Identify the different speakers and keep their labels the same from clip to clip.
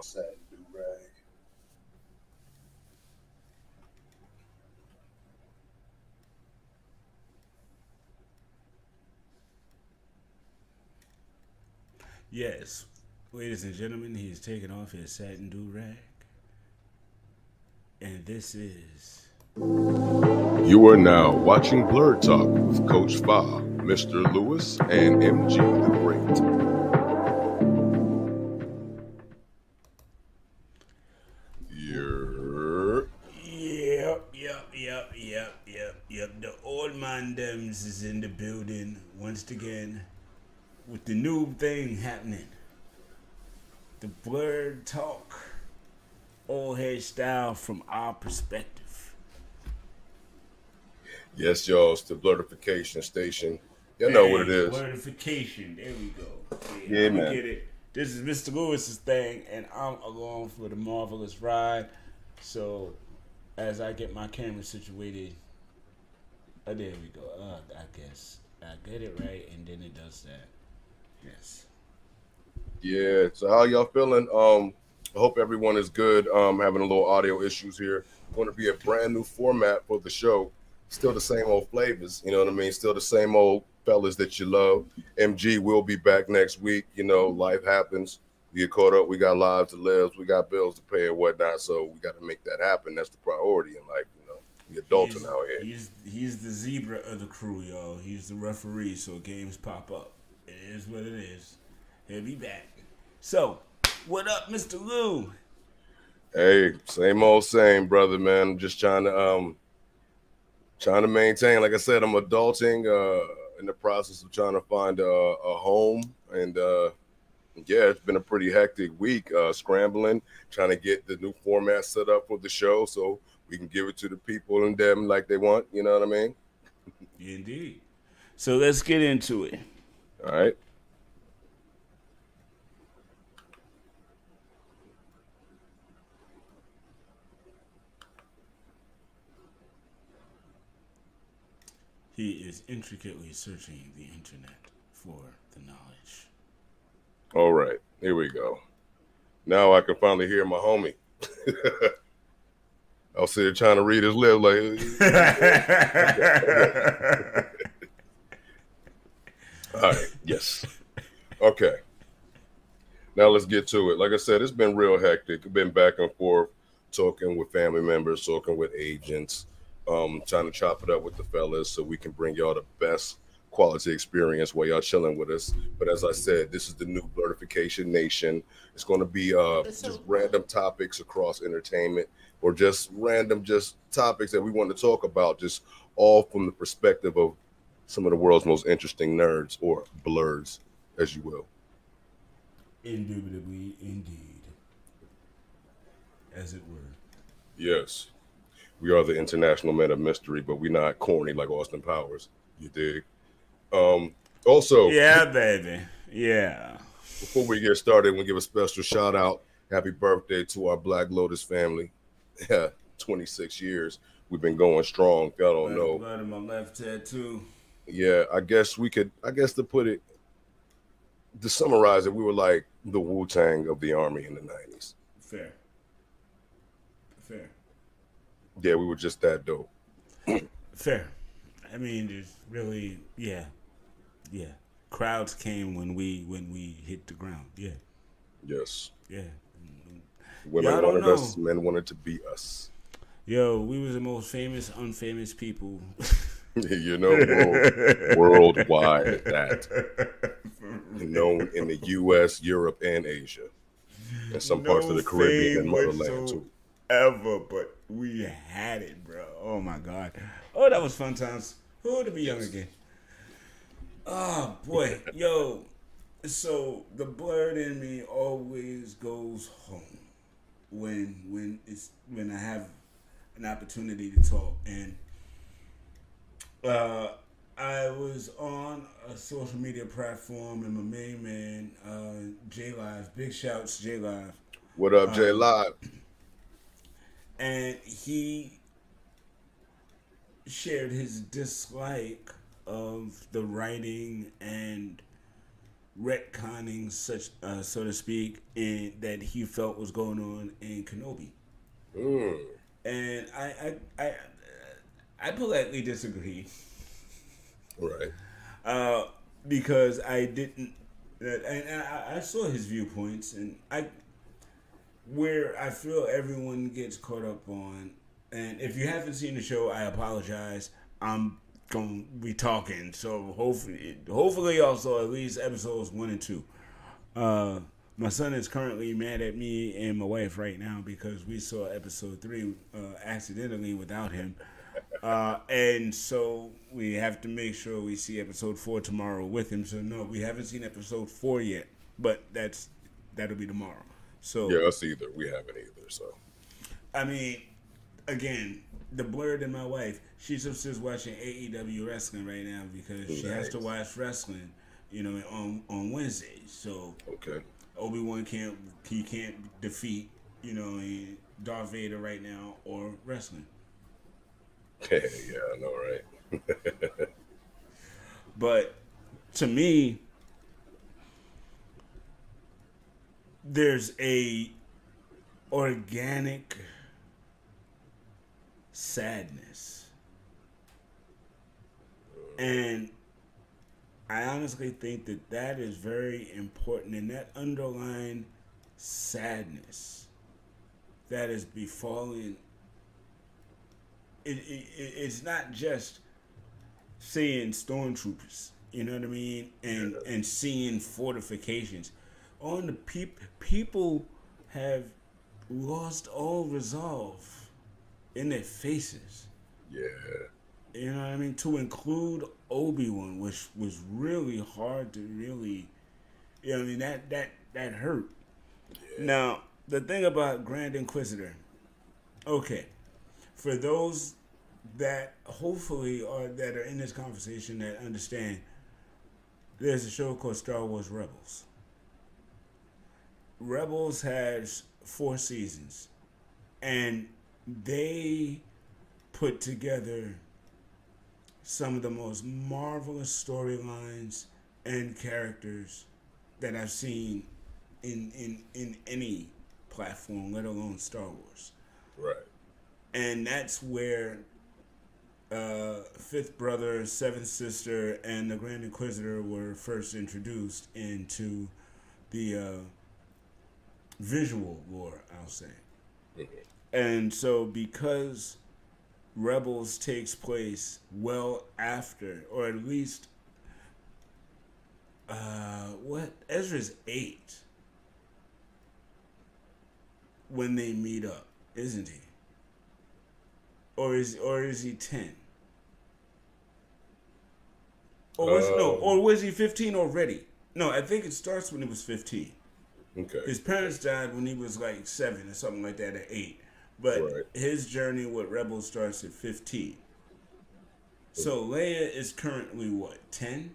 Speaker 1: my satin do rag.
Speaker 2: Yes, ladies and gentlemen, he's taking off his satin do rag. And this is.
Speaker 3: You are now watching Blerd Talk with Coach Fa, Mr. Lewis, and MG the Great.
Speaker 2: Again with the new thing happening. The blurred Talk. Old head style from our perspective.
Speaker 3: Yes, y'all, it's the Blerdification Station. Y'all know what it is.
Speaker 2: Hey, There we go.
Speaker 3: Yeah,
Speaker 2: I'ma
Speaker 3: man.
Speaker 2: Get it. This is Mr. Lewis's thing, and I'm along for the marvelous ride. So, as I get my camera situated, oh, there we go. Uh, I guess I get it right, and then it does that. Yes.
Speaker 3: Yeah. So how y'all feeling? Um, I hope everyone is good. Um, having a little audio issues here. Going to be a brand new format for the show. Still the same old flavors. You know what I mean? Still the same old fellas that you love. MG will be back next week. You know, life happens. We get caught up. We got lives to live. We got bills to pay and whatnot. So we got to make that happen. That's the priority in life. You know, we adulting
Speaker 2: he's,
Speaker 3: out here.
Speaker 2: He's he's the zebra of the crew, y'all. He's the referee, so games pop up. It is what it is. He'll be back. So, what up, Mr. Lou?
Speaker 3: Hey, same old same, brother, man. I'm just trying to um trying to maintain. Like I said, I'm adulting, uh in the process of trying to find a, a home. And uh yeah, it's been a pretty hectic week, uh scrambling, trying to get the new format set up for the show so we can give it to the people and them like they want, you know what I mean?
Speaker 2: Indeed. So let's get into it.
Speaker 3: All right.
Speaker 2: He is intricately searching the internet for the knowledge.
Speaker 3: All right. Here we go. Now I can finally hear my homie. I was sitting trying to read his lips like All right. Yes. Okay. Now let's get to it. Like I said, it's been real hectic. Been back and forth, talking with family members, talking with agents, um, trying to chop it up with the fellas so we can bring y'all the best quality experience while y'all chilling with us. But as I said, this is the new Blerdification Nation. It's going to be uh, just random topics across entertainment or just random just topics that we want to talk about, just all from the perspective of some of the world's most interesting nerds or blurs, as you will.
Speaker 2: Indubitably, indeed. As it were.
Speaker 3: Yes. We are the international men of mystery, but we're not corny like Austin Powers. You dig? Um, also,
Speaker 2: Yeah, baby. Yeah.
Speaker 3: before we get started, we give a special shout out. Happy birthday to our Black Lotus family. Yeah, 26 years. We've been going strong. Y'all don't know.
Speaker 2: Blood in my left tattoo.
Speaker 3: Yeah, I guess we could, I guess to put it, to summarize it, we were like the Wu Tang of the army in the 90s.
Speaker 2: Fair. Fair.
Speaker 3: Yeah, we were just that dope.
Speaker 2: Fair. I mean, there's really, yeah, yeah. Crowds came when we when we hit the ground. Yeah,
Speaker 3: Yes.
Speaker 2: yeah.
Speaker 3: Women
Speaker 2: don't
Speaker 3: wanted us, men wanted to be us.
Speaker 2: Yo, we was the most famous, unfamous people.
Speaker 3: you know, world, worldwide that. Known in the U.S., Europe, and Asia, and some parts of the Caribbean and motherland too.
Speaker 2: Ever, but we had it, bro. Oh my god. Oh, that was fun times. Who oh, to be young again. Oh boy, yo. So the blood in me always goes home when when it's when I have an opportunity to talk and uh I was on a social media platform and my main man, uh, J Live, big shouts J Live.
Speaker 3: What up,
Speaker 2: Um,
Speaker 3: Live?
Speaker 2: and he shared his dislike of the writing and retconning, such uh, so to speak, in that he felt was going on in Kenobi.
Speaker 3: Mm.
Speaker 2: And I, I, I, I politely disagree.
Speaker 3: Right.
Speaker 2: Uh, because I didn't, and I, I saw his viewpoints, and I, where I feel everyone gets caught up on, and if you haven't seen the show, I apologize. I'm gonna be talking, so hopefully, hopefully, also at least episodes one and two. Uh, my son is currently mad at me and my wife right now because we saw episode three uh, accidentally without him. Uh, and so we have to make sure we see episode four tomorrow with him. So no, we haven't seen episode four yet, but that's that'll be tomorrow. So
Speaker 3: Yeah, us either. We haven't either. So
Speaker 2: I mean, again, the blurred and my wife, she's upstairs watching AEW wrestling right now because she has to watch wrestling, you know, on on Wednesdays. So
Speaker 3: okay.
Speaker 2: Obi Wan can't he can't defeat you know Darth Vader right now or wrestling.
Speaker 3: yeah, I know, right?
Speaker 2: But to me, there's a organic sadness. And I honestly think that that is very important. And that underlying sadness that is befalling, it, it, it- it's not just seeing stormtroopers, you know what I mean, and and seeing fortifications. On the peop people have lost all resolve in their faces.
Speaker 3: Yeah.
Speaker 2: You know what I mean? To include Obi Wan, which was really hard to really, you know, what I mean that that that hurt. Now the thing about Grand Inquisitor, okay, for those that hopefully are that are in this conversation that understand, there's a show called Star Wars Rebels. Rebels has four seasons, and they put together some of the most marvelous storylines and characters that I've seen in in in any platform, let alone Star Wars.
Speaker 3: Right.
Speaker 2: And that's where uh, Fifth Brother, Seventh Sister, and the Grand Inquisitor were first introduced into the uh, visual lore, I'll say. And so, because Rebels takes place well after, or at least, uh, what Ezra's eight when they meet up, isn't he? Or is or is he ten? Or was no?
Speaker 3: Um,
Speaker 2: Or was he fifteen already? No, I think it starts when he was fifteen.
Speaker 3: Okay.
Speaker 2: His parents died when he was like seven or something like that, at eight. But
Speaker 3: Right.
Speaker 2: his journey with Rebels starts at fifteen. So Leia is currently what ten?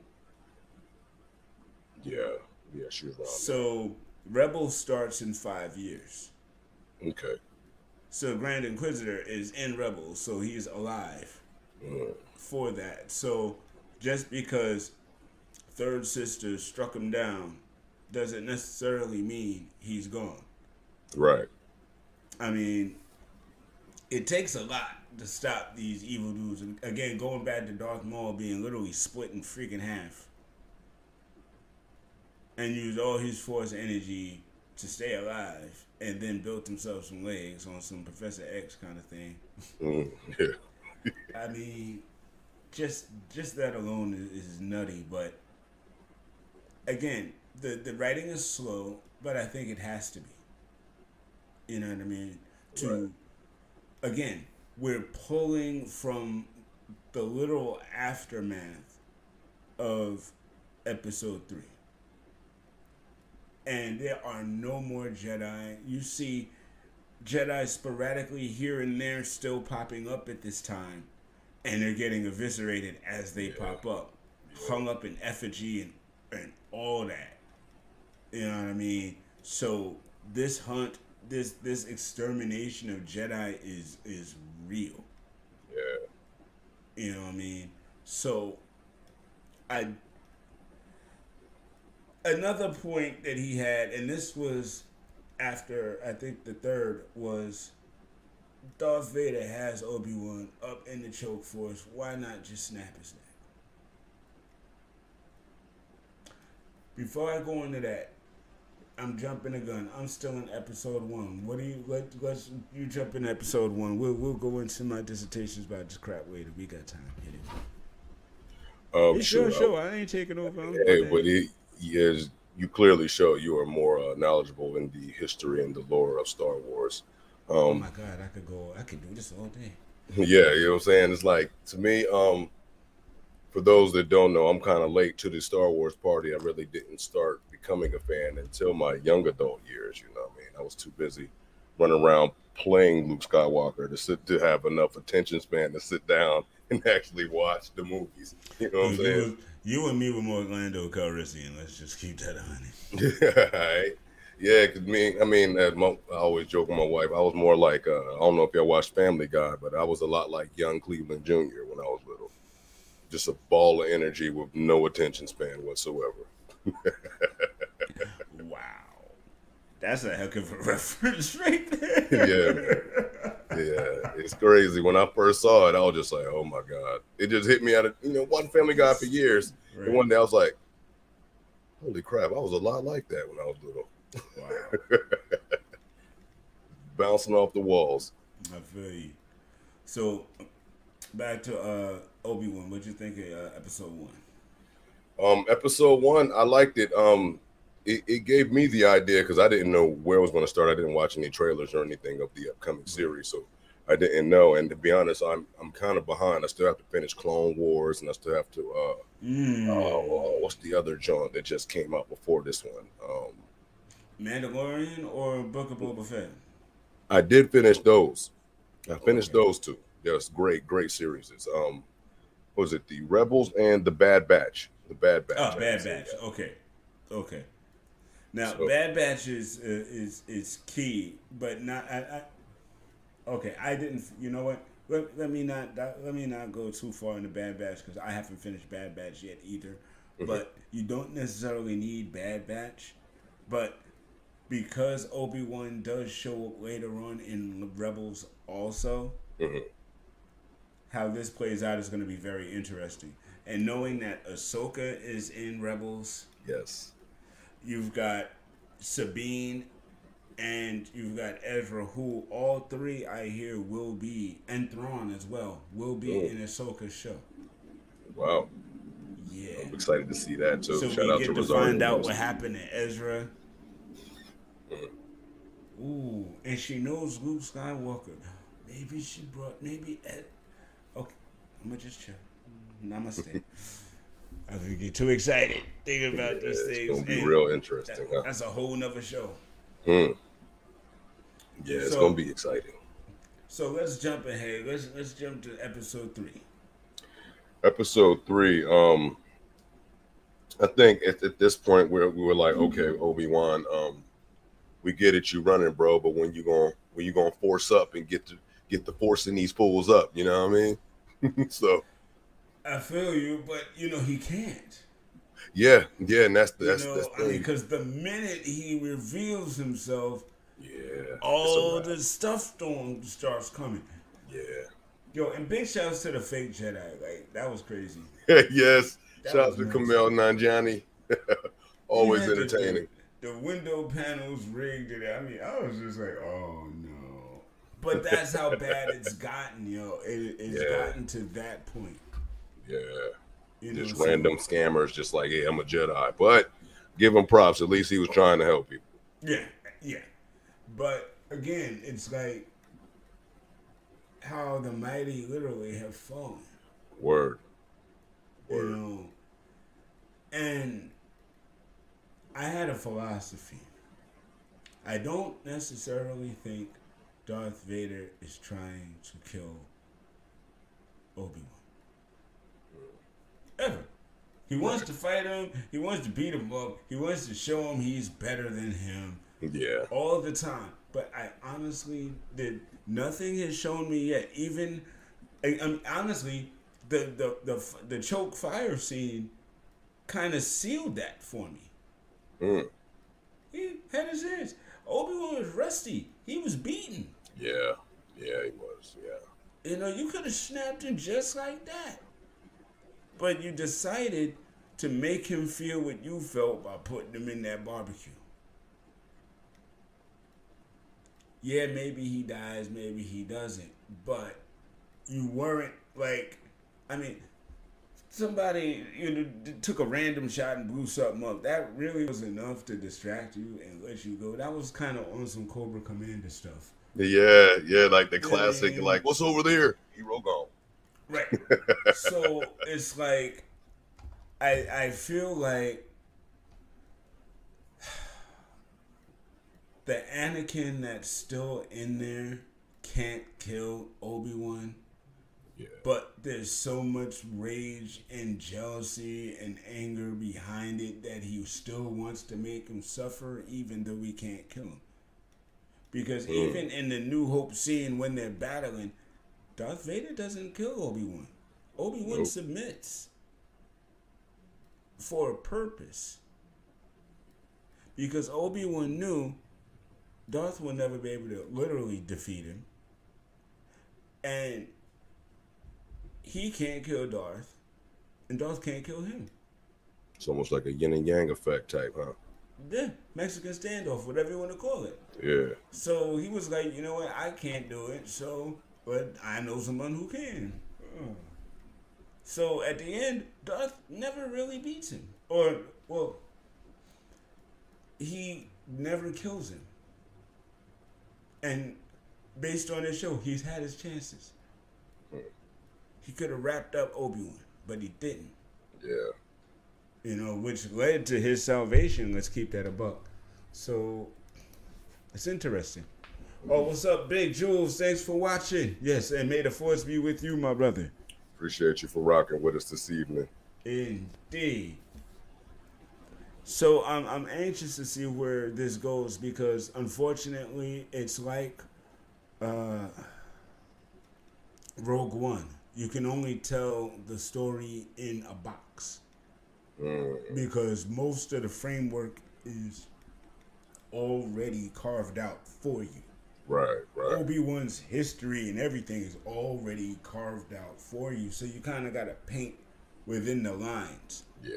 Speaker 3: Yeah. Yeah, she was around.
Speaker 2: So Rebels starts in five years.
Speaker 3: Okay.
Speaker 2: So Grand Inquisitor is in Rebels, so he's alive
Speaker 3: Mm.
Speaker 2: for that. So just because Third Sister struck him down doesn't necessarily mean he's gone.
Speaker 3: Right.
Speaker 2: I mean, it takes a lot to stop these evil dudes. And again, going back to Darth Maul being literally split in freaking half, and used all his force energy to stay alive, and then built himself some legs on some Professor X kind of thing.
Speaker 3: Mm. Yeah.
Speaker 2: I mean, just just that alone is, is nutty. But again, the the writing is slow, but I think it has to be. You know what I mean? To again, we're pulling from the literal aftermath of episode three. And there are no more Jedi. You see Jedi sporadically here and there still popping up at this time, and they're getting eviscerated as they pop up, hung up in effigy and, and all that. You know what I mean? So this hunt, this this extermination of Jedi is is real.
Speaker 3: Yeah.
Speaker 2: You know what I mean? So I another point that he had, and this was after I think the third was Darth Vader has Obi Wan up in the choke force. Why not just snap his neck? Before I go into that, I'm jumping the gun. I'm still in episode one. What do you let? Let's you jump in episode one. We'll we'll go into my dissertations about this crap later. We got time. Hit it.
Speaker 3: Um,
Speaker 2: Yeah, sure, sure. I ain't taking over. I'm
Speaker 3: Hey, but
Speaker 2: that.
Speaker 3: it, he you clearly show you are more uh, knowledgeable in the history and the lore of Star Wars.
Speaker 2: oh
Speaker 3: Um,
Speaker 2: my god, I could go. I could do this all day.
Speaker 3: yeah, you know what I'm saying. It's like to me, um, for those that don't know, I'm kind of late to the Star Wars party. I really didn't start becoming a fan until my young adult years. You know, what I mean, I was too busy running around playing Luke Skywalker to sit to have enough attention span to sit down and actually watch the movies. You know what I'm saying?
Speaker 2: you and me were more Orlando Calrissian. Let's just keep that on
Speaker 3: Right. Yeah, because me, I mean, my, I always joke with my wife, I was more like, uh, I don't know if y'all watched Family Guy, but I was a lot like young Cleveland Jr. when I was little. Just a ball of energy with no attention span whatsoever.
Speaker 2: That's a heck of a reference right there.
Speaker 3: Yeah. Yeah, it's crazy. When I first saw it, I was just like, oh my God. It just hit me out of, you know, one Family Guy for years.
Speaker 2: Right.
Speaker 3: And one day I was like, holy crap, I was a lot like that when I was little,
Speaker 2: Wow,
Speaker 3: bouncing off the walls.
Speaker 2: I feel you. So, back to uh, Obi Wan. What'd you think of uh, episode one?
Speaker 3: Um, episode one, I liked it. Um, it, it gave me the idea because I didn't know where it was going to start. I didn't watch any trailers or anything of the upcoming series, so I didn't know. And to be honest, I'm I'm kind of behind. I still have to finish Clone Wars, and I still have to. Uh,
Speaker 2: Mm.
Speaker 3: oh, what's the other joint that just came out before this one? Um,
Speaker 2: Mandalorian or Book of Boba Fett?
Speaker 3: I did finish those. I finished
Speaker 2: Okay.
Speaker 3: those two. Yes, great, great series. Um, what was it the Rebels and the Bad Batch? The Bad Batch.
Speaker 2: Oh,
Speaker 3: I
Speaker 2: Bad Batch. Okay, okay. Now,
Speaker 3: So-
Speaker 2: Bad Batch is uh, is is key, but not. I, I, okay, I didn't. You know what? Let, let me not let me not go too far into Bad Batch because I haven't finished Bad Batch yet either. But you don't necessarily need Bad Batch, but because Obi Wan does show up later on in Rebels also,
Speaker 3: Mhm.
Speaker 2: how this plays out is going to be very interesting. And knowing that Ahsoka is in Rebels,
Speaker 3: Yes.
Speaker 2: You've got Sabine, and you've got Ezra, who all three I hear will be, and Thrawn as well, will be
Speaker 3: Mm.
Speaker 2: in Ahsoka's show.
Speaker 3: Wow.
Speaker 2: Yeah.
Speaker 3: I'm excited to see that too.
Speaker 2: So
Speaker 3: Shout
Speaker 2: we
Speaker 3: out
Speaker 2: get
Speaker 3: to
Speaker 2: to
Speaker 3: Rosario.
Speaker 2: find out what happened to Ezra. Ooh, and she knows Luke Skywalker. Maybe she brought, maybe Ed. Okay, I'm gonna just chill. Namaste. I don't get too excited thinking about
Speaker 3: Yeah,
Speaker 2: these
Speaker 3: it's
Speaker 2: things.
Speaker 3: gonna be
Speaker 2: and
Speaker 3: real
Speaker 2: that-
Speaker 3: interesting. Huh?
Speaker 2: that's a whole nother show.
Speaker 3: Hmm. Yeah, it's
Speaker 2: So-
Speaker 3: gonna be exciting.
Speaker 2: So let's jump ahead. Let's let's jump to episode three.
Speaker 3: Episode three. Um, I think at, at this point where we were like, okay, Obi Wan, um, we get it, you running, bro. But when you going when you gonna force up and get to get the forcing these fools up, you know what I mean? so
Speaker 2: I feel you, but you know he can't.
Speaker 3: yeah, yeah, and that's that's
Speaker 2: you know,
Speaker 3: that's
Speaker 2: I mean,
Speaker 3: thing.
Speaker 2: because the minute he reveals himself,
Speaker 3: yeah,
Speaker 2: all the stuff storm starts coming.
Speaker 3: yeah.
Speaker 2: Yo, and big shouts to the fake Jedi. Like that was crazy.
Speaker 3: yes.
Speaker 2: That
Speaker 3: Shout out
Speaker 2: was
Speaker 3: to
Speaker 2: nice.
Speaker 3: Kumail Nanjiani. Always
Speaker 2: He had the-
Speaker 3: entertaining.
Speaker 2: The, the window panels rigged it. I mean, I was just like, oh no. But that's how bad it's gotten, yo. It, it's
Speaker 3: Yeah.
Speaker 2: gotten to that point.
Speaker 3: Yeah.
Speaker 2: You
Speaker 3: Just random scammers, just like, hey, I'm a Jedi. But give him props. At least he was trying to help people.
Speaker 2: Yeah, yeah. But again, it's like how the mighty literally have fallen.
Speaker 3: Word.
Speaker 2: You
Speaker 3: Word.
Speaker 2: know. And I had a philosophy. I don't necessarily think Darth Vader is trying to kill Obi Wan. Ever. He wants to fight him. He wants to beat him up. He wants to show him he's better than him
Speaker 3: Yeah.
Speaker 2: all the time. But I honestly did nothing has shown me yet. Even I, I mean, honestly, the the the the choke fire scene kind of sealed that for me.
Speaker 3: Mm.
Speaker 2: He had his chance. Obi Wan was rusty. He was beaten.
Speaker 3: Yeah, yeah, he was. Yeah,
Speaker 2: You know, you could have snapped him just like that. But you decided to make him feel what you felt by putting him in that barbecue. Yeah, maybe he dies, maybe he doesn't. But you weren't like, I mean, somebody you know took a random shot and blew something up. That really was enough to distract you and let you go. That was kind of on some Cobra Commander stuff.
Speaker 3: yeah, yeah. Like the
Speaker 2: Yeah,
Speaker 3: classic,
Speaker 2: man.
Speaker 3: like what's over there? Hero gone.
Speaker 2: Right. so it's like I I feel like the Anakin that's still in there can't kill Obi Wan.
Speaker 3: Yeah,
Speaker 2: But there's so much rage and jealousy and anger behind it that he still wants to make him suffer, even though we can't kill him. Because even in the New Hope scene when they're battling, Darth Vader doesn't kill Obi Wan. Obi Wan
Speaker 3: Nope.
Speaker 2: submits for a purpose. Because Obi Wan knew Darth will never be able to literally defeat him. And he can't kill Darth, and Darth can't kill him.
Speaker 3: it's almost like a yin and yang effect type, huh?
Speaker 2: Yeah, Mexican standoff, whatever you want to call it.
Speaker 3: Yeah,
Speaker 2: So he was like, you know what, I can't do it, so, but I know someone who can. Oh. So at the end, Darth never really beats him. Or, well, he never kills him. And based on this show, he's had his chances. He could have wrapped up Obi Wan, but he didn't.
Speaker 3: yeah.
Speaker 2: You know, which led to his salvation. Let's keep that a buck. So it's interesting. Oh, what's up, Big Jules? Thanks for watching. Yes, and may the force be with you, my brother.
Speaker 3: Appreciate you for rocking with us this evening.
Speaker 2: Indeed. So I'm I'm anxious to see where this goes because unfortunately it's like uh, Rogue One. You can only tell the story in a box
Speaker 3: Mm,
Speaker 2: because most of the framework is already carved out for you.
Speaker 3: Right, right.
Speaker 2: Obi Wan's history and everything is already carved out for you, so you kind of got to paint within the lines.
Speaker 3: Yeah.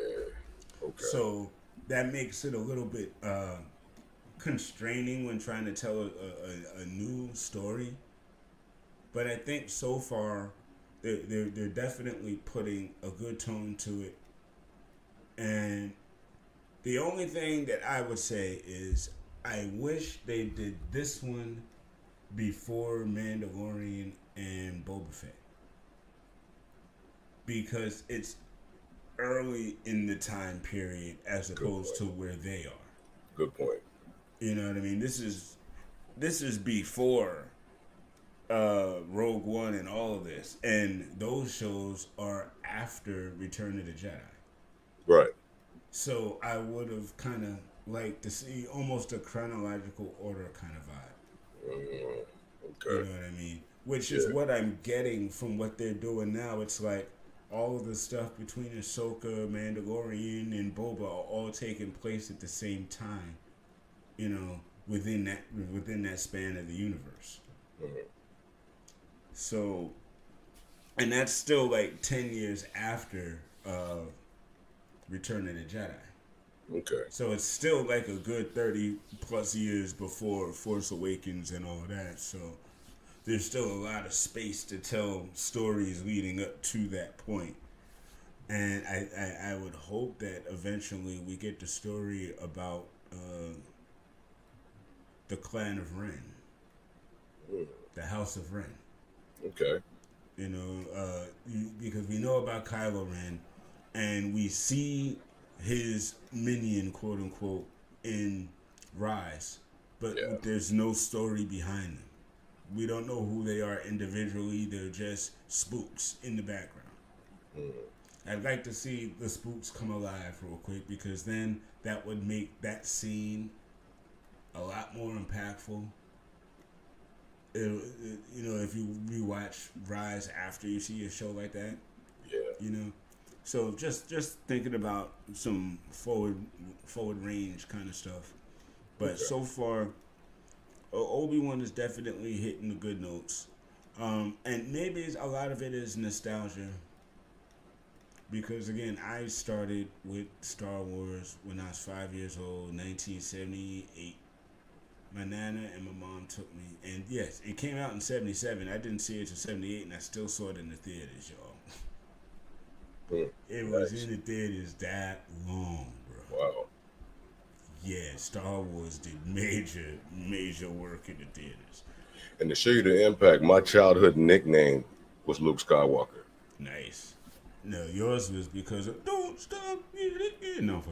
Speaker 3: Okay.
Speaker 2: So that makes it a little bit uh, constraining when trying to tell a, a, a new story. But I think so far they're, they're, they're definitely putting a good tone to it. And the only thing that I would say is I wish they did this one before Mandalorian and Boba Fett. Because it's early in the time period as opposed to where they are.
Speaker 3: Good point.
Speaker 2: You know what I mean? This is this is before uh Rogue One and all of this. And those shows are after Return of the Jedi.
Speaker 3: Right.
Speaker 2: So I would have kind of liked to see almost a chronological order kind of vibe.
Speaker 3: Mm,
Speaker 2: You know what I mean? Which is what I'm getting from what they're doing now. It's like all of the stuff between Ahsoka, Mandalorian, and Boba are all taking place at the same time. You know, within that within that span of the universe.
Speaker 3: Mhm.
Speaker 2: So, and that's still like ten years after uh, Return of the Jedi.
Speaker 3: Okay.
Speaker 2: So it's still like a good 30 plus years before Force Awakens and all that. So there's still a lot of space to tell stories leading up to that point. And I, I, I would hope that eventually we get the story about uh, the clan of Ren,
Speaker 3: Mm,
Speaker 2: the House of Ren.
Speaker 3: Okay.
Speaker 2: You know, uh, because we know about Kylo Ren, and we see his minion, quote unquote, in Rise, but
Speaker 3: Yeah.
Speaker 2: there's no story behind them. We don't know who they are individually. They're just spooks in the background.
Speaker 3: Mm,
Speaker 2: I'd like to see the spooks come alive real quick because then that would make that scene a lot more impactful. It, it- you know, if you rewatch Rise after you see a show like that,
Speaker 3: yeah.
Speaker 2: you know, So just just thinking about some forward forward range kind of stuff. But
Speaker 3: Okay.
Speaker 2: so far, Obi Wan is definitely hitting the good notes, um, and maybe it's- a lot of it is nostalgia. Because again, I started with Star Wars when I was five years old, 1978. My nana and my mom took me, and yes, it came out in '77. I didn't see it till '78, and I still saw it in the theaters, y'all. It was
Speaker 3: nice.
Speaker 2: in the theaters that long, bro.
Speaker 3: Wow.
Speaker 2: Yeah, Star Wars did major, major work in the theaters.
Speaker 3: And to show you the impact, my childhood nickname was Luke Skywalker.
Speaker 2: Nice. No, yours was because of "Don't Stop Believing." No,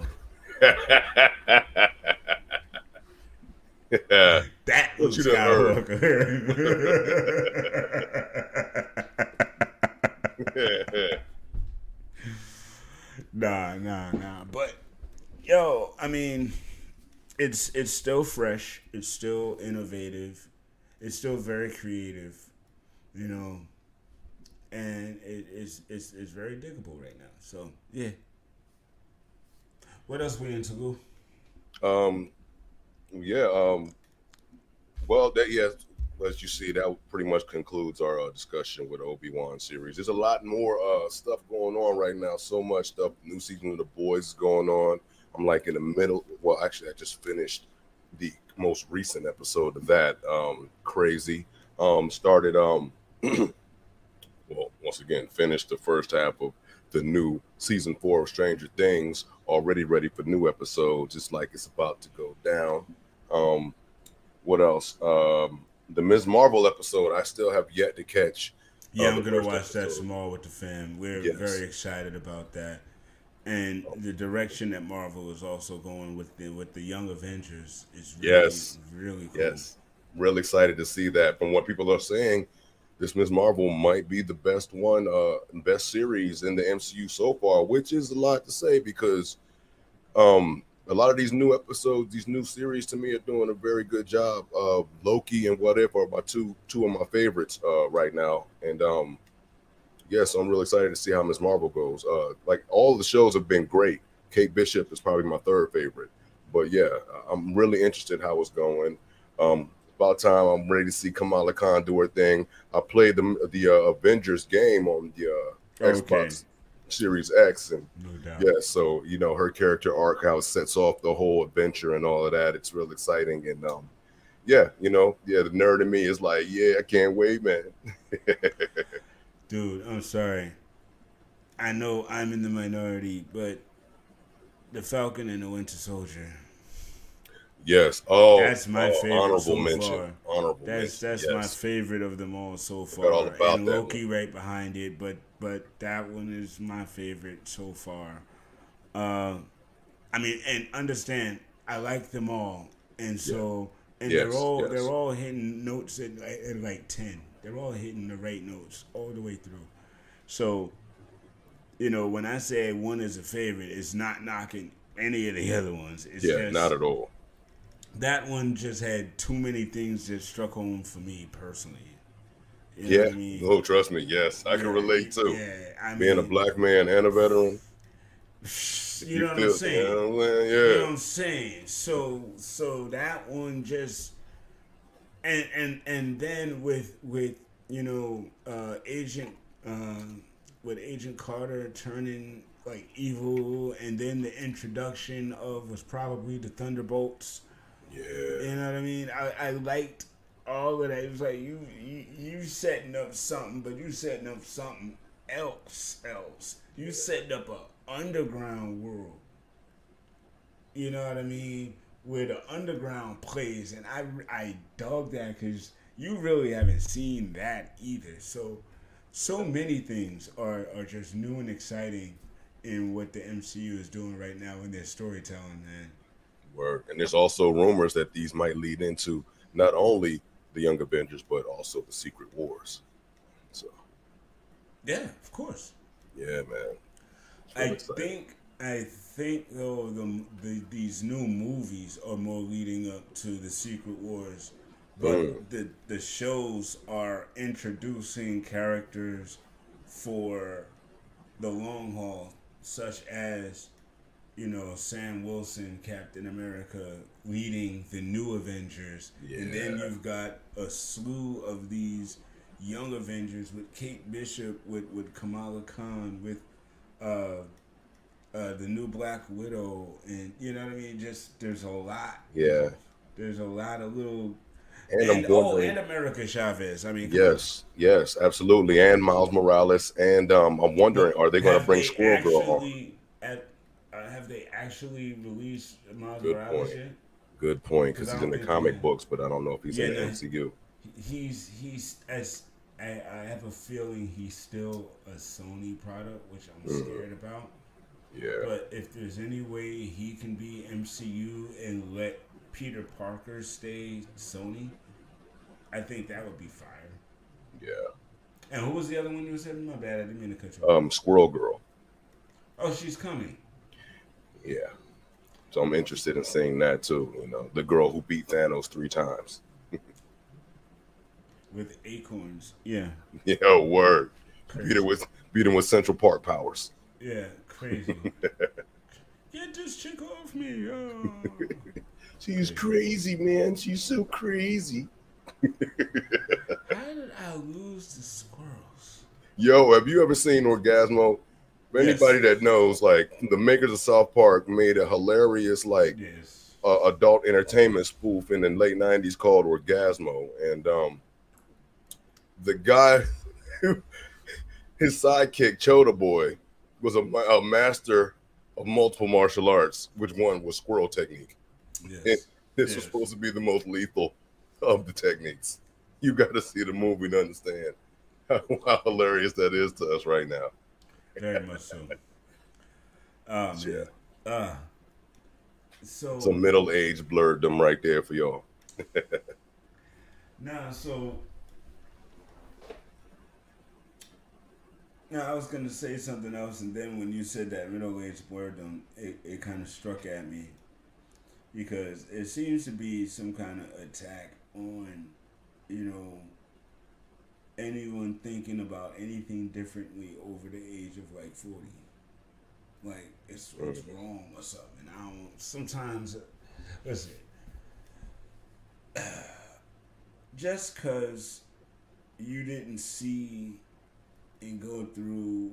Speaker 3: yeah.
Speaker 2: that
Speaker 3: What
Speaker 2: was
Speaker 3: you done?
Speaker 2: Skywalker. nah, nah, nah. But yo, I mean, it's it's still fresh. It's still innovative. It's still very creative. You know, and it, it's it's it's very diggable right now. So yeah. What else we into?
Speaker 3: Um, yeah. Um, well, that yeah, as you see, that pretty much concludes our uh, discussion with Obi Wan series. There's a lot more uh, stuff going on right now. So much stuff. New season of The Boys is going on. I'm like in the middle. Well, actually, I just finished the most recent episode of that. Um, crazy. Um, started. Um, well, once again, finished the first half of the new season four of Stranger Things. Already ready for new episodes. It's like it's about to go down. Um, what else? Um, the Ms. Marvel episode. I still have yet to catch.
Speaker 2: Yeah,
Speaker 3: Uh,
Speaker 2: I'm gonna watch that
Speaker 3: episode.
Speaker 2: tomorrow with the fam. We're
Speaker 3: Yes.
Speaker 2: very excited about that, and the direction that Marvel is also going with the with the Young Avengers is really,
Speaker 3: Yes.
Speaker 2: really cool.
Speaker 3: Yes, real excited to see that. From what people are saying, this Ms. Marvel might be the best one, uh, best series in the MCU so far, which is a lot to say because um, a lot of these new episodes, these new series, to me, are doing a very good job. Uh, Loki and What If are my two two of my favorites uh, right now, and um, yes, I'm really excited to see how Ms. Marvel goes. Uh, like all the shows have been great. Kate Bishop is probably my third favorite, but yeah, I'm really interested how it's going. Um, about time I'm ready to see Kamala Khan do her thing. I played the the uh, Avengers game on the uh,
Speaker 2: Okay.
Speaker 3: Series X, and
Speaker 2: No doubt.
Speaker 3: yeah, so you know her character arc, how it sets off the whole adventure and all of that. It's real exciting, and um, yeah, you know, yeah, the nerd in me is like, yeah, I can't wait, man.
Speaker 2: Dude, I'm sorry. I know I'm in the minority, but the Falcon and the Winter Soldier.
Speaker 3: Yes. Oh,
Speaker 2: That's my
Speaker 3: oh,
Speaker 2: favorite
Speaker 3: Honorable
Speaker 2: so
Speaker 3: mention.
Speaker 2: far.
Speaker 3: Honorable
Speaker 2: That's
Speaker 3: mention.
Speaker 2: that's my favorite of them all so
Speaker 3: Forgot all
Speaker 2: far,
Speaker 3: about
Speaker 2: and
Speaker 3: that
Speaker 2: Loki right behind it. But but that one is my favorite so far. Uh, I mean, and understand, I like them all, and so and
Speaker 3: Yes,
Speaker 2: they're all
Speaker 3: yes.
Speaker 2: they're all hitting notes at, like- at like ten. They're all hitting the right notes all the way through. So, you know, when I say one is a favorite, it's not knocking any of the other ones. It's
Speaker 3: Yeah,
Speaker 2: just,
Speaker 3: not at all.
Speaker 2: that one just had too many things that struck home for me personally. You
Speaker 3: Yeah.
Speaker 2: I mean?
Speaker 3: Oh, trust me. Yes, I can relate too.
Speaker 2: Yeah, I mean,
Speaker 3: Being a black man and a veteran.
Speaker 2: You know what I'm saying?
Speaker 3: you know what I'm saying?
Speaker 2: You know
Speaker 3: Yeah.
Speaker 2: what I'm saying? So so that one just and and and then with with you know uh agent uh with Agent Carter turning like evil and then the introduction of was probably the Thunderbolts.
Speaker 3: Yeah.
Speaker 2: You know what I mean? I, I liked all of that. It was like you, you you setting up something, but you setting up something else else. You setting up a underground world. You know what I mean? Where the underground plays, and I I dug that because you really haven't seen that either. So so many things are are just new and exciting in what the MCU is doing right now in their storytelling, man.
Speaker 3: Word. And there's also rumors that these might lead into not only the Young Avengers, but also the Secret Wars. So,
Speaker 2: Yeah, of course.
Speaker 3: yeah, man.
Speaker 2: I
Speaker 3: exciting.
Speaker 2: think I think though the, the these new movies are more leading up to the Secret Wars, but
Speaker 3: Mm.
Speaker 2: the the shows are introducing characters for the long haul such as you know Sam Wilson, Captain America, leading the new Avengers, and then you've got a slew of these young Avengers with Kate Bishop, with with Kamala Khan, with uh, uh, the new Black Widow, and you know what I mean. Just there's a lot.
Speaker 3: Yeah.
Speaker 2: There's a lot of little.
Speaker 3: And,
Speaker 2: And, oh, and America Chavez. I mean, come on.
Speaker 3: yes, yes, absolutely. And Miles Morales. And um, I'm wondering, are they going to bring Squirrel Girl on?
Speaker 2: Uh, have they actually released Miles
Speaker 3: Good
Speaker 2: Morales
Speaker 3: point.
Speaker 2: yet?
Speaker 3: Good point, because he's in the comic
Speaker 2: he-
Speaker 3: books, but I don't know if he's in the. MCU.
Speaker 2: He's he's as I, I have a feeling he's still a Sony product, which I'm
Speaker 3: Mhm.
Speaker 2: scared about.
Speaker 3: Yeah.
Speaker 2: But if there's any way he can be MCU and let Peter Parker stay Sony, I think that would be fire.
Speaker 3: Yeah.
Speaker 2: And who was the other one you said? My bad, I didn't mean to cut you.
Speaker 3: Um, Squirrel Girl.
Speaker 2: oh, she's coming.
Speaker 3: Yeah. So I'm interested in seeing that too. You know, the girl who beat Thanos three times.
Speaker 2: With acorns. Yeah.
Speaker 3: Yeah, word.
Speaker 2: Crazy.
Speaker 3: Beat her with beat him with Central Park powers.
Speaker 2: Yeah, crazy. Get this chick off me. Oh.
Speaker 3: She's crazy, man. She's so crazy.
Speaker 2: How did I lose the squirrels?
Speaker 3: Yo, have you ever seen Orgazmo? For
Speaker 2: Yes.
Speaker 3: Anybody that knows, like the makers of South Park made a hilarious like
Speaker 2: Yes.
Speaker 3: uh, adult entertainment spoof in the late '90s called Orgazmo, and um, the guy, his sidekick Choda Boy, was a, a master of multiple martial arts, which one was squirrel technique.
Speaker 2: Yes.
Speaker 3: This
Speaker 2: Yes.
Speaker 3: was supposed to be the most lethal of the techniques. You got to see the movie to understand how, how hilarious that is to us right now.
Speaker 2: Very much so. Man.
Speaker 3: Yeah.
Speaker 2: Uh, so
Speaker 3: Some middle aged blurredom right there for y'all.
Speaker 2: Nah, so now I was gonna say something else, and then when you said that middle aged boredom, it, it kind of struck at me because it seems to be some kind of attack on, you know, anyone thinking about anything differently over the age of like forty. Like it's what's wrong or something. I don't. Sometimes, listen just because you didn't see and go through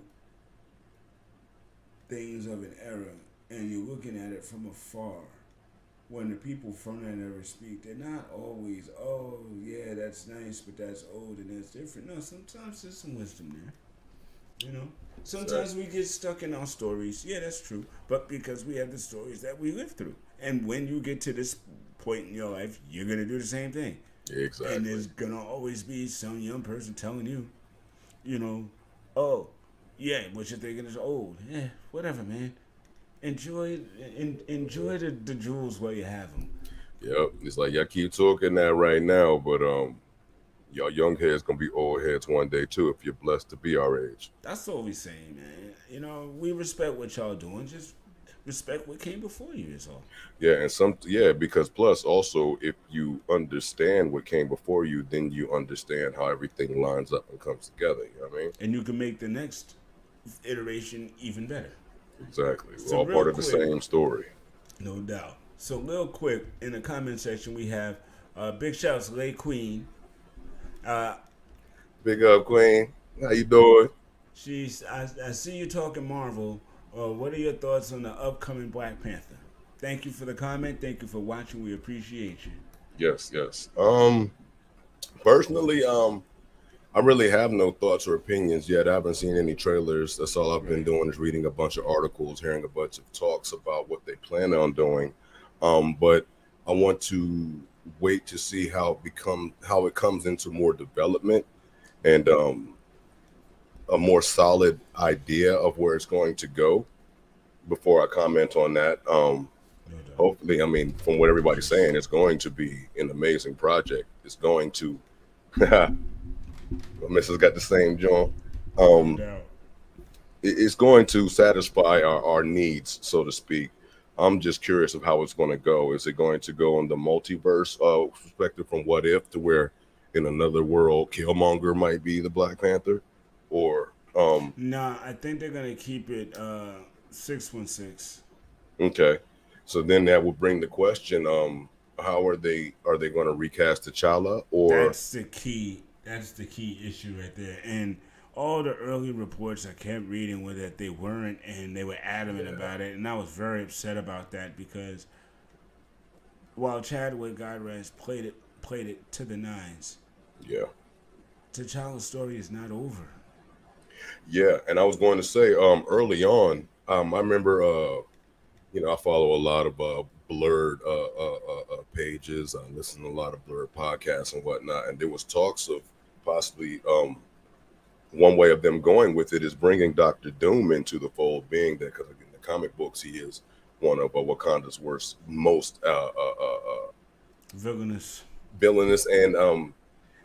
Speaker 2: things of an era and you're looking at it from afar when the people from that era speak they're not always oh yeah that's nice but that's old and that's different no sometimes there's some wisdom there you know sometimes we get stuck in our stories yeah that's true but because we have the stories that we live through and when you get to this point in your life you're gonna do the same thing
Speaker 3: Exactly.
Speaker 2: and there's gonna always be some young person telling you, you know, oh, yeah, what you're thinking is old. Yeah, whatever, man. Enjoy, en- enjoy the, the jewels while you have them.
Speaker 3: Yep. It's like y'all keep talking that right now, but um, y'all young heads gonna be old heads one day too if you're blessed to be our age.
Speaker 2: That's all we saying, man. You know, we respect what y'all doing. Just respect what came before you. Is all.
Speaker 3: Yeah, and some yeah, because plus also if you understand what came before you, then you understand how everything lines up and comes together. You know what I mean?
Speaker 2: And you can make the next iteration even better.
Speaker 3: Exactly. We're
Speaker 2: So
Speaker 3: all
Speaker 2: real
Speaker 3: part of the same story.
Speaker 2: No doubt. So, real quick, in the comment section, we have uh, big shouts to Lay Queen. Uh,
Speaker 3: Big up, Queen. How you doing?
Speaker 2: She's. I, I see you talking Marvel. Uh, what are your thoughts on the upcoming Black Panther? Thank you for the comment. Thank you for watching. We appreciate you.
Speaker 3: Yes, yes. Um, personally, um, I really have no thoughts or opinions yet. I haven't seen any trailers. That's all I've been doing is reading a bunch of articles, hearing a bunch of talks about what they plan on doing. Um, but I want to wait to see how it become how it comes into more development and um, a more solid idea of where it's going to go before I comment on that. Um, hopefully, I mean, from what everybody's saying, it's going to be an amazing project. It's going to. Mrs. got the same joint. Um,
Speaker 2: No doubt.
Speaker 3: it- it's going to satisfy our, our needs, so to speak. I'm just curious of how it's going to go. Is it going to go in the multiverse uh, perspective from What If to where in another world Killmonger might be the Black Panther, or um,
Speaker 2: Nah, I think they're gonna keep it uh, Six one six.
Speaker 3: Okay, so then that would bring the question: um, How are they? Are they going to recast T'Challa or?
Speaker 2: That's the key. That's the key issue right there. And all the early reports I kept reading were that they weren't, and they were adamant
Speaker 3: Yeah.
Speaker 2: about it. And I was very upset about that because while Chadwick Godrez played it played it to the nines,
Speaker 3: Yeah,
Speaker 2: T'Challa's story is not over.
Speaker 3: yeah. And I was going to say, um, early on, um, I remember, uh, you know, I follow a lot of uh, blerd uh, uh, uh, uh, pages. I listen to a lot of blerd podcasts and whatnot, and there was talks of possibly um, one way of them going with it is bringing Doctor Doom into the fold, being that because in the comic books he is one of uh, Wakanda's worst, most uh, uh, uh, uh,
Speaker 2: Villainous.
Speaker 3: villainous and um,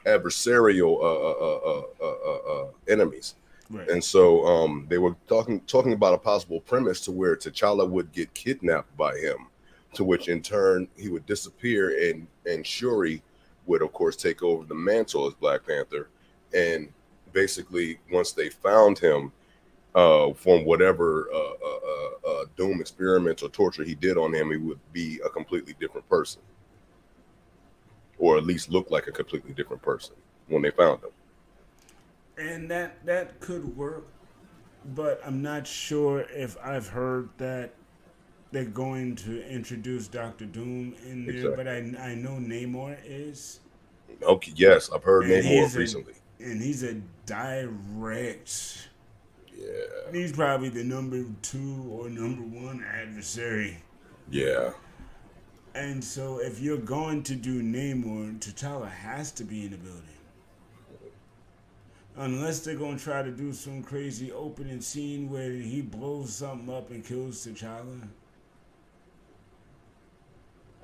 Speaker 3: adversarial uh, uh, uh, uh, uh, uh, enemies.
Speaker 2: Right.
Speaker 3: And so um, they were talking talking about a possible premise to where T'Challa would get kidnapped by him, to which in turn he would disappear and and Shuri would of course take over the mantle as Black Panther, and basically once they found him, uh, from whatever uh, uh, uh, uh, doom experiments or torture he did on him, he would be a completely different person, or at least look like a completely different person when they found him.
Speaker 2: and that that could work, but I'm not sure if I've heard that they're going to introduce Doctor Doom in there. But I I know Namor is,
Speaker 3: Okay, yes, I've heard
Speaker 2: And
Speaker 3: Namor
Speaker 2: he's a-
Speaker 3: recently.
Speaker 2: and he's a direct.
Speaker 3: Yeah,
Speaker 2: He's probably the number two or number one adversary.
Speaker 3: yeah,
Speaker 2: And so, if you're going to do Namor, T'Challa has to be in the building. Unless they're going to try to do some crazy opening scene where he blows something up and kills T'Challa,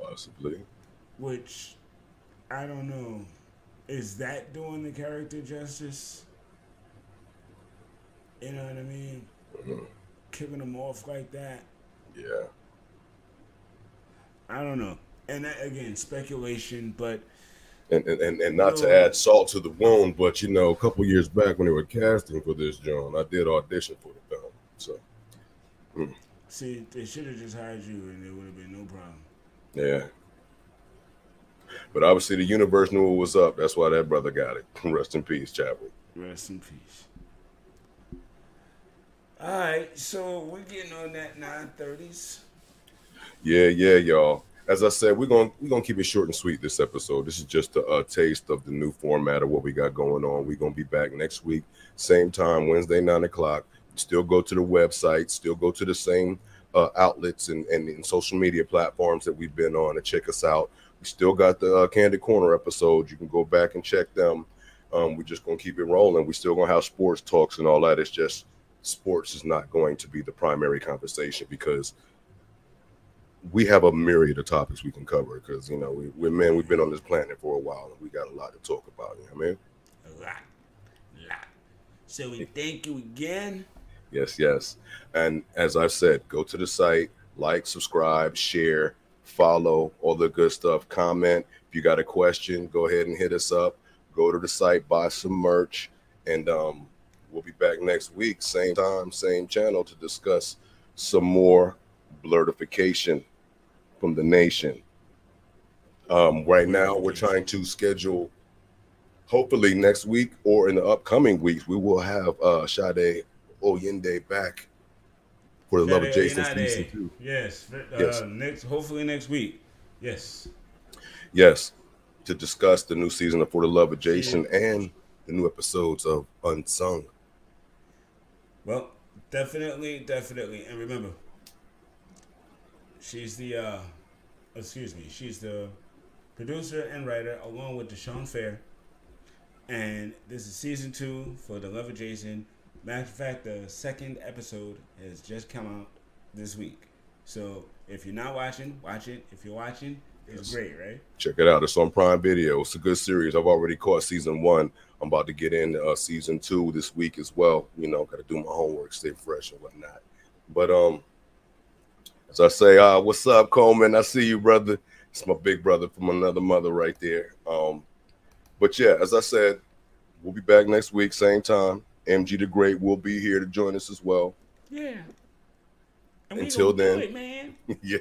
Speaker 3: possibly.
Speaker 2: which I don't know. Is that doing the character justice? You know what I mean?
Speaker 3: Mhm.
Speaker 2: Kicking them off like that.
Speaker 3: Yeah,
Speaker 2: I don't know. And that, again, speculation, but
Speaker 3: and and, and, and not to add salt to the wound, but you know, a couple years back when they were casting for this John, I did audition for the film. So
Speaker 2: see, they should have just hired you and there would have been no problem.
Speaker 3: Yeah. But obviously the universe knew what was up. That's why that brother got it. Rest in peace, Chadwick.
Speaker 2: Rest in peace. All right, so we're getting on that 930s.
Speaker 3: Yeah, yeah, y'all. As I said, we're gonna we're gonna keep it short and sweet this episode. This is just a, a taste of the new format of what we got going on. We're gonna be back next week, same time, Wednesday, nine o'clock. Still go to the website, still go to the same uh, outlets and, and, and social media platforms that we've been on to check us out. We still got the uh, Candid Corner episodes. You can go back and check them. Um, we're just gonna keep it rolling. We're still gonna have sports talks and all that. It's just sports is not going to be the primary conversation because we have a myriad of topics we can cover because you know we, men we've been on this planet for a while and we got a lot to talk about you know what i mean
Speaker 2: A lot. lot. So we thank you again.
Speaker 3: Yes yes. And as i've said go to the site like subscribe share follow all the good stuff comment. If you got a question go ahead and hit us up. Go to the site buy some merch and um, we'll be back next week same time same channel to discuss some more Blerdification from the nation. Um, right now we're trying to schedule hopefully next week or in the upcoming weeks we will have uh Sade Oyende back for the love of Jason season two.
Speaker 2: Yes. Uh,
Speaker 3: Yes.
Speaker 2: Next, hopefully next week. Yes.
Speaker 3: Yes, to discuss the new season of For the Love of Jason and the new episodes of Unsung.
Speaker 2: Well, definitely, definitely, and remember, she's the, uh, excuse me, she's the producer and writer along with Deshaun Fair, and this is season two for The Love of Jason. Matter of fact, the second episode has just come out this week. So if you're not watching, watch it. If you're watching, it's great, right?
Speaker 3: Check it out. It's on Prime Video. It's a good series. I've already caught season one. I'm about to get in uh, season two this week as well. You know, got to do my homework, stay fresh and whatnot. But um, as I say, uh, what's up, Coleman? I see you, brother. It's my big brother from another mother right there. Um, but yeah, as I said, we'll be back next week, same time. MG the Great will be here to join us as well.
Speaker 2: Yeah.
Speaker 3: Until then,
Speaker 2: it, man.
Speaker 3: yeah.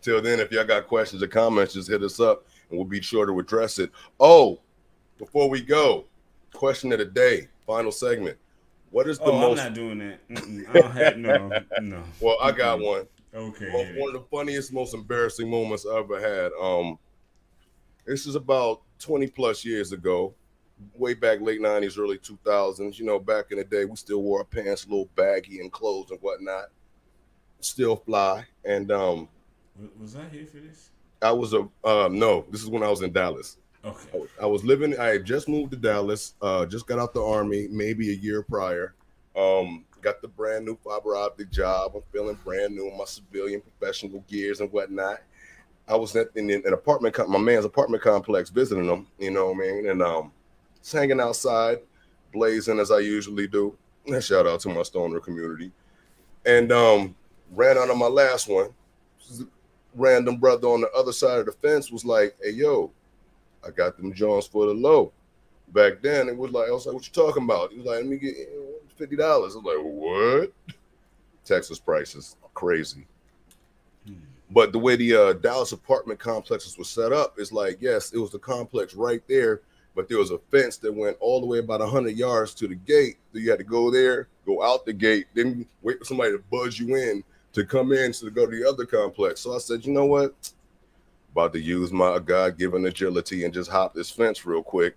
Speaker 3: Till then, if y'all got questions or comments, just hit us up and we'll be sure to address it. Oh, before we go, question of the day, final segment. What is the
Speaker 2: oh,
Speaker 3: most?
Speaker 2: I'm not doing that. Mm-mm. I don't have no, no.
Speaker 3: Well, I got one.
Speaker 2: Okay.
Speaker 3: Most, one of the funniest, most embarrassing moments I ever had. Um, this is about 20 plus years ago, way back late 90s, early 2000s. You know, back in the day, we still wore our pants a little baggy and clothes and whatnot. Still fly. And um,
Speaker 2: was I here for this?
Speaker 3: I was a um, no. This is when I was in Dallas.
Speaker 2: Okay.
Speaker 3: I was living. I had just moved to Dallas. Uh, just got out the army, maybe a year prior. Um, got the brand new fiber optic job. I'm feeling brand new in my civilian professional gears and whatnot. I was at in an apartment, my man's apartment complex, visiting him. You know, what I mean, and um, just hanging outside, blazing as I usually do. Shout out to my stoner community. And um, ran out of my last one. Random brother on the other side of the fence was like, "Hey, yo, I got them Jones for the low. Back then, it was like, I was like, what you talking about? He was like, let me get $50. I was like, what? Texas prices, crazy. But the way the uh, Dallas apartment complexes were set up is like, yes, it was the complex right there, but there was a fence that went all the way about 100 yards to the gate. So you had to go there, go out the gate, then wait for somebody to buzz you in to come in to go to the other complex. So I said, you know what? About to use my God given agility and just hop this fence real quick.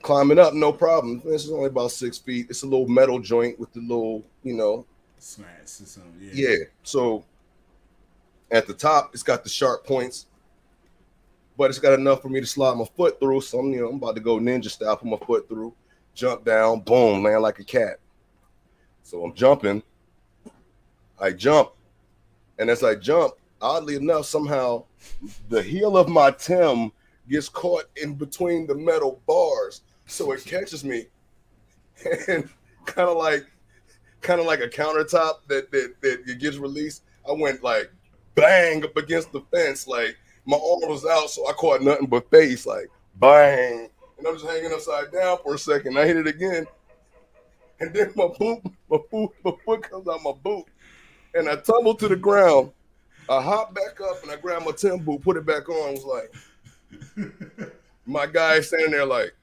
Speaker 3: Climbing up, no problem. This is only about six feet. It's a little metal joint with the little, you know,
Speaker 2: slats or something.
Speaker 3: Yeah. yeah. So at the top, it's got the sharp points, but it's got enough for me to slide my foot through. So I'm, you know, I'm about to go ninja style, put my foot through, jump down, boom, land like a cat. So I'm jumping. I jump, and as I jump, oddly enough, somehow the heel of my Tim gets caught in between the metal bars, so it catches me, and kind of like, kind of like a countertop that that that gets released. I went like bang up against the fence, like my arm was out, so I caught nothing but face, like bang, and I'm just hanging upside down for a second. I hit it again, and then my boot, my boot, my foot comes out my boot, and I tumble to the ground I hop back up and I grab my Tim boot, put it back on. I was like, my guy standing there like,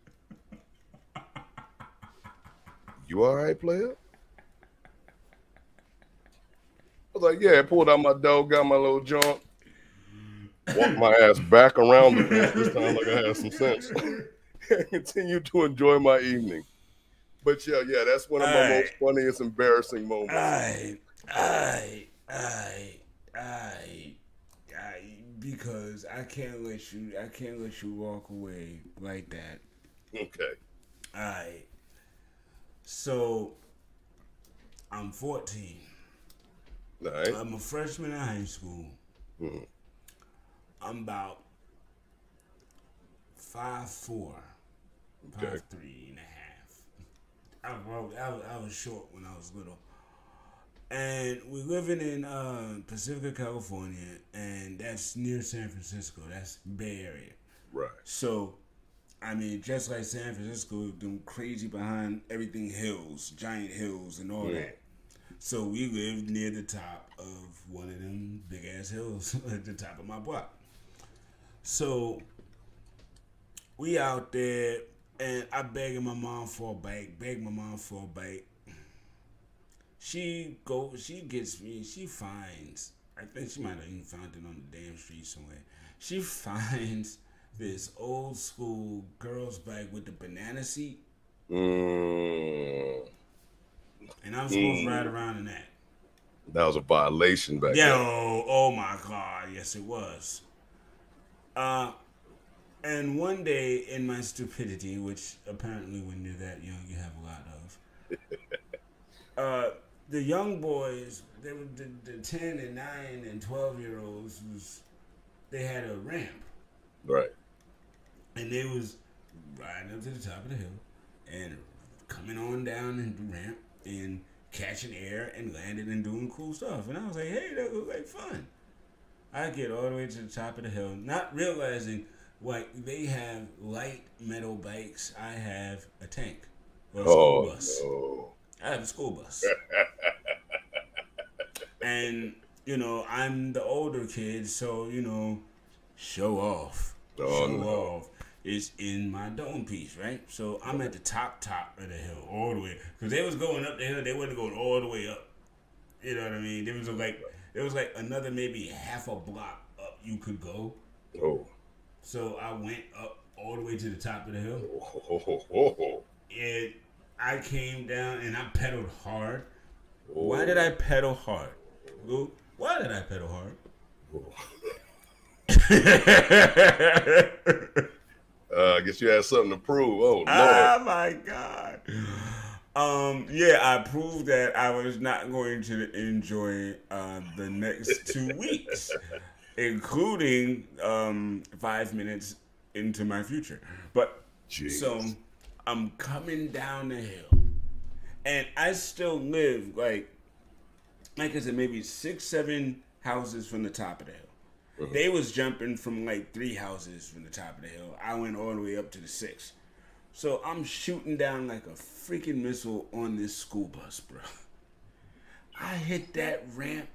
Speaker 3: "You all right, player?" I was like, "Yeah." I pulled out my dough, got my little junk, walked my ass back around the fence this time like I had some sense, and continued to enjoy my evening. But yeah, yeah, that's one of my most funniest, embarrassing moments.
Speaker 2: I, I, I. I, I, because I can't let you, I can't let you walk away like that.
Speaker 3: Okay.
Speaker 2: I. So, I'm 14.
Speaker 3: Right.
Speaker 2: I'm a freshman in high school. Mm-hmm. I'm about five four, okay. five three and a half. I, I, I was short when I was little and we're living in uh, Pacifica, California, and that's near San Francisco. That's Bay Area.
Speaker 3: Right.
Speaker 2: So, I mean, just like San Francisco, them crazy behind everything hills, giant hills, and all yeah. that. So we lived near the top of one of them big ass hills at the top of my block. So we out there, and I begging my mom for a bike, beg my mom for a bike she go she gets me she finds I think she might have even found it on the damn street somewhere. She finds this old school girl's bike with the banana seat.
Speaker 3: Mm.
Speaker 2: And I'm supposed mm. to ride mm. around in that.
Speaker 3: That was a violation back
Speaker 2: Yo,
Speaker 3: then.
Speaker 2: Oh, oh my god, yes it was. Uh and one day in my stupidity, which apparently when you're that young you have a lot of, uh the young boys, they were the, the ten and nine and twelve year olds was they had a ramp.
Speaker 3: Right.
Speaker 2: And they was riding up to the top of the hill and coming on down the ramp and catching air and landing and doing cool stuff. And I was like, hey, that was like fun. I get all the way to the top of the hill, not realizing like they have light metal bikes. I have a tank or a school
Speaker 3: oh,
Speaker 2: bus.
Speaker 3: No.
Speaker 2: I have a school bus. and you know I'm the older kid, so you know, show off,
Speaker 3: Oh,
Speaker 2: show
Speaker 3: no.
Speaker 2: off is in my dome piece, right? So I'm at the top top of the hill, all the way, because they was going up the hill, they wasn't going all the way up. You know what I mean? There was like there was like another maybe half a block up you could go.
Speaker 3: Oh.
Speaker 2: So I went up all the way to the top of the hill.
Speaker 3: Oh, oh, oh, oh.
Speaker 2: and I came down and I pedaled hard.
Speaker 3: Oh.
Speaker 2: Why did I pedal hard? Why did I pedal hard?
Speaker 3: Uh, I guess you had something to prove. Oh, Lord.
Speaker 2: oh my god. Um, yeah, I proved that I was not going to enjoy uh, the next two weeks, including um, five minutes into my future. But
Speaker 3: Jeez.
Speaker 2: so I'm coming down the hill, and I still live like, like I said, maybe six, seven houses from the top of the hill. They was jumping from like three houses from the top of the hill. I went all the way up to the six. So I'm shooting down like a freaking missile on this school bus, bro. I hit that ramp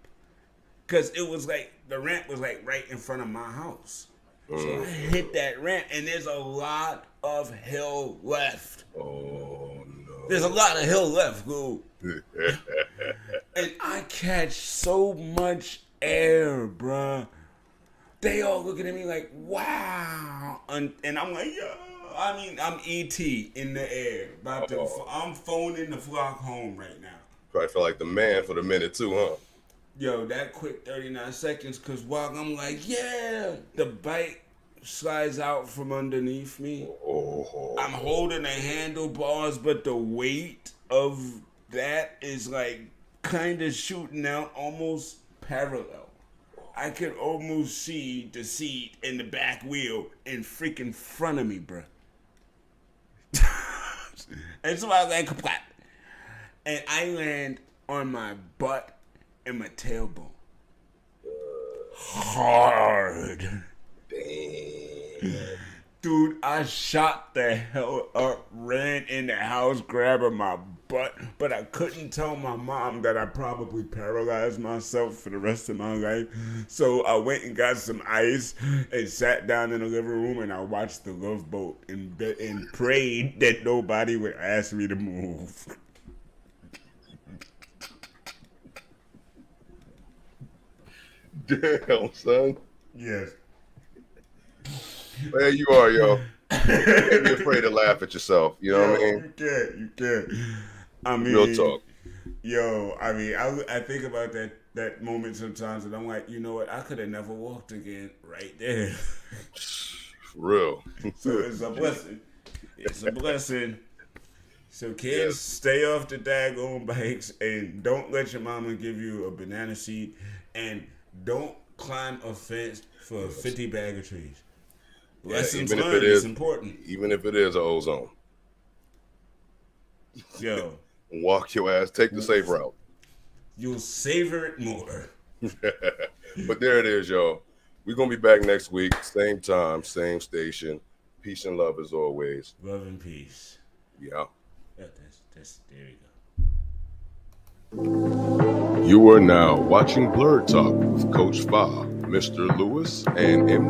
Speaker 2: because it was like the ramp was like right in front of my house. So I oh. hit that ramp, and there's a lot of hill left.
Speaker 3: Oh, no.
Speaker 2: There's a lot of hill left, bro. and I catch so much air, bruh. They all looking at me like, wow. And, and I'm like, yo. I mean, I'm ET in the air. About to,
Speaker 3: Oh.
Speaker 2: I'm phoning the flock home right now.
Speaker 3: Probably feel like the man for the minute, too, huh?
Speaker 2: Yo, that quick 39 seconds, because while I'm like, yeah, the bike slides out from underneath me.
Speaker 3: Oh,
Speaker 2: I'm holding the handlebars, but the weight of that is like kind of shooting out almost parallel. I could almost see the seat and the back wheel in freaking front of me, bruh. And so I was like, "Kaplat." and I land on my butt and my tailbone. Hard. Dude, I shot the hell up, ran in the house, grabbing my butt, but I couldn't tell my mom that I probably paralyzed myself for the rest of my life. So I went and got some ice and sat down in the living room and I watched the Love Boat and, and prayed that nobody would ask me to move.
Speaker 3: damn, son.
Speaker 2: Yes.
Speaker 3: There you are, yo. Can't be afraid to laugh at yourself. You know what I mean?
Speaker 2: You can't. You can't. I mean,
Speaker 3: Real talk.
Speaker 2: Yo, I mean, I, I think about that that moment sometimes, and I'm like, you know what? I could have never walked again right there.
Speaker 3: Real.
Speaker 2: so it's a blessing. It's a blessing. So kids,
Speaker 3: Yes.
Speaker 2: stay off the daggone bikes, and don't let your mama give you a banana seat, and don't climb a fence for a 50 bag of trees. Lessons
Speaker 3: even if
Speaker 2: learned
Speaker 3: it
Speaker 2: is
Speaker 3: is-
Speaker 2: important.
Speaker 3: Even if it is a ozone.
Speaker 2: Yo,
Speaker 3: Walk your ass, take the safe route.
Speaker 2: you'll savor it more.
Speaker 3: but there it is, y'all. We're gonna be back next week, same time, same station. Peace and love as always.
Speaker 2: Love and peace.
Speaker 3: Yeah.
Speaker 2: Yeah, that's, that's, there you go.
Speaker 3: You are now watching Blerd Talk with Coach Fa, Mr. Lewis, and M.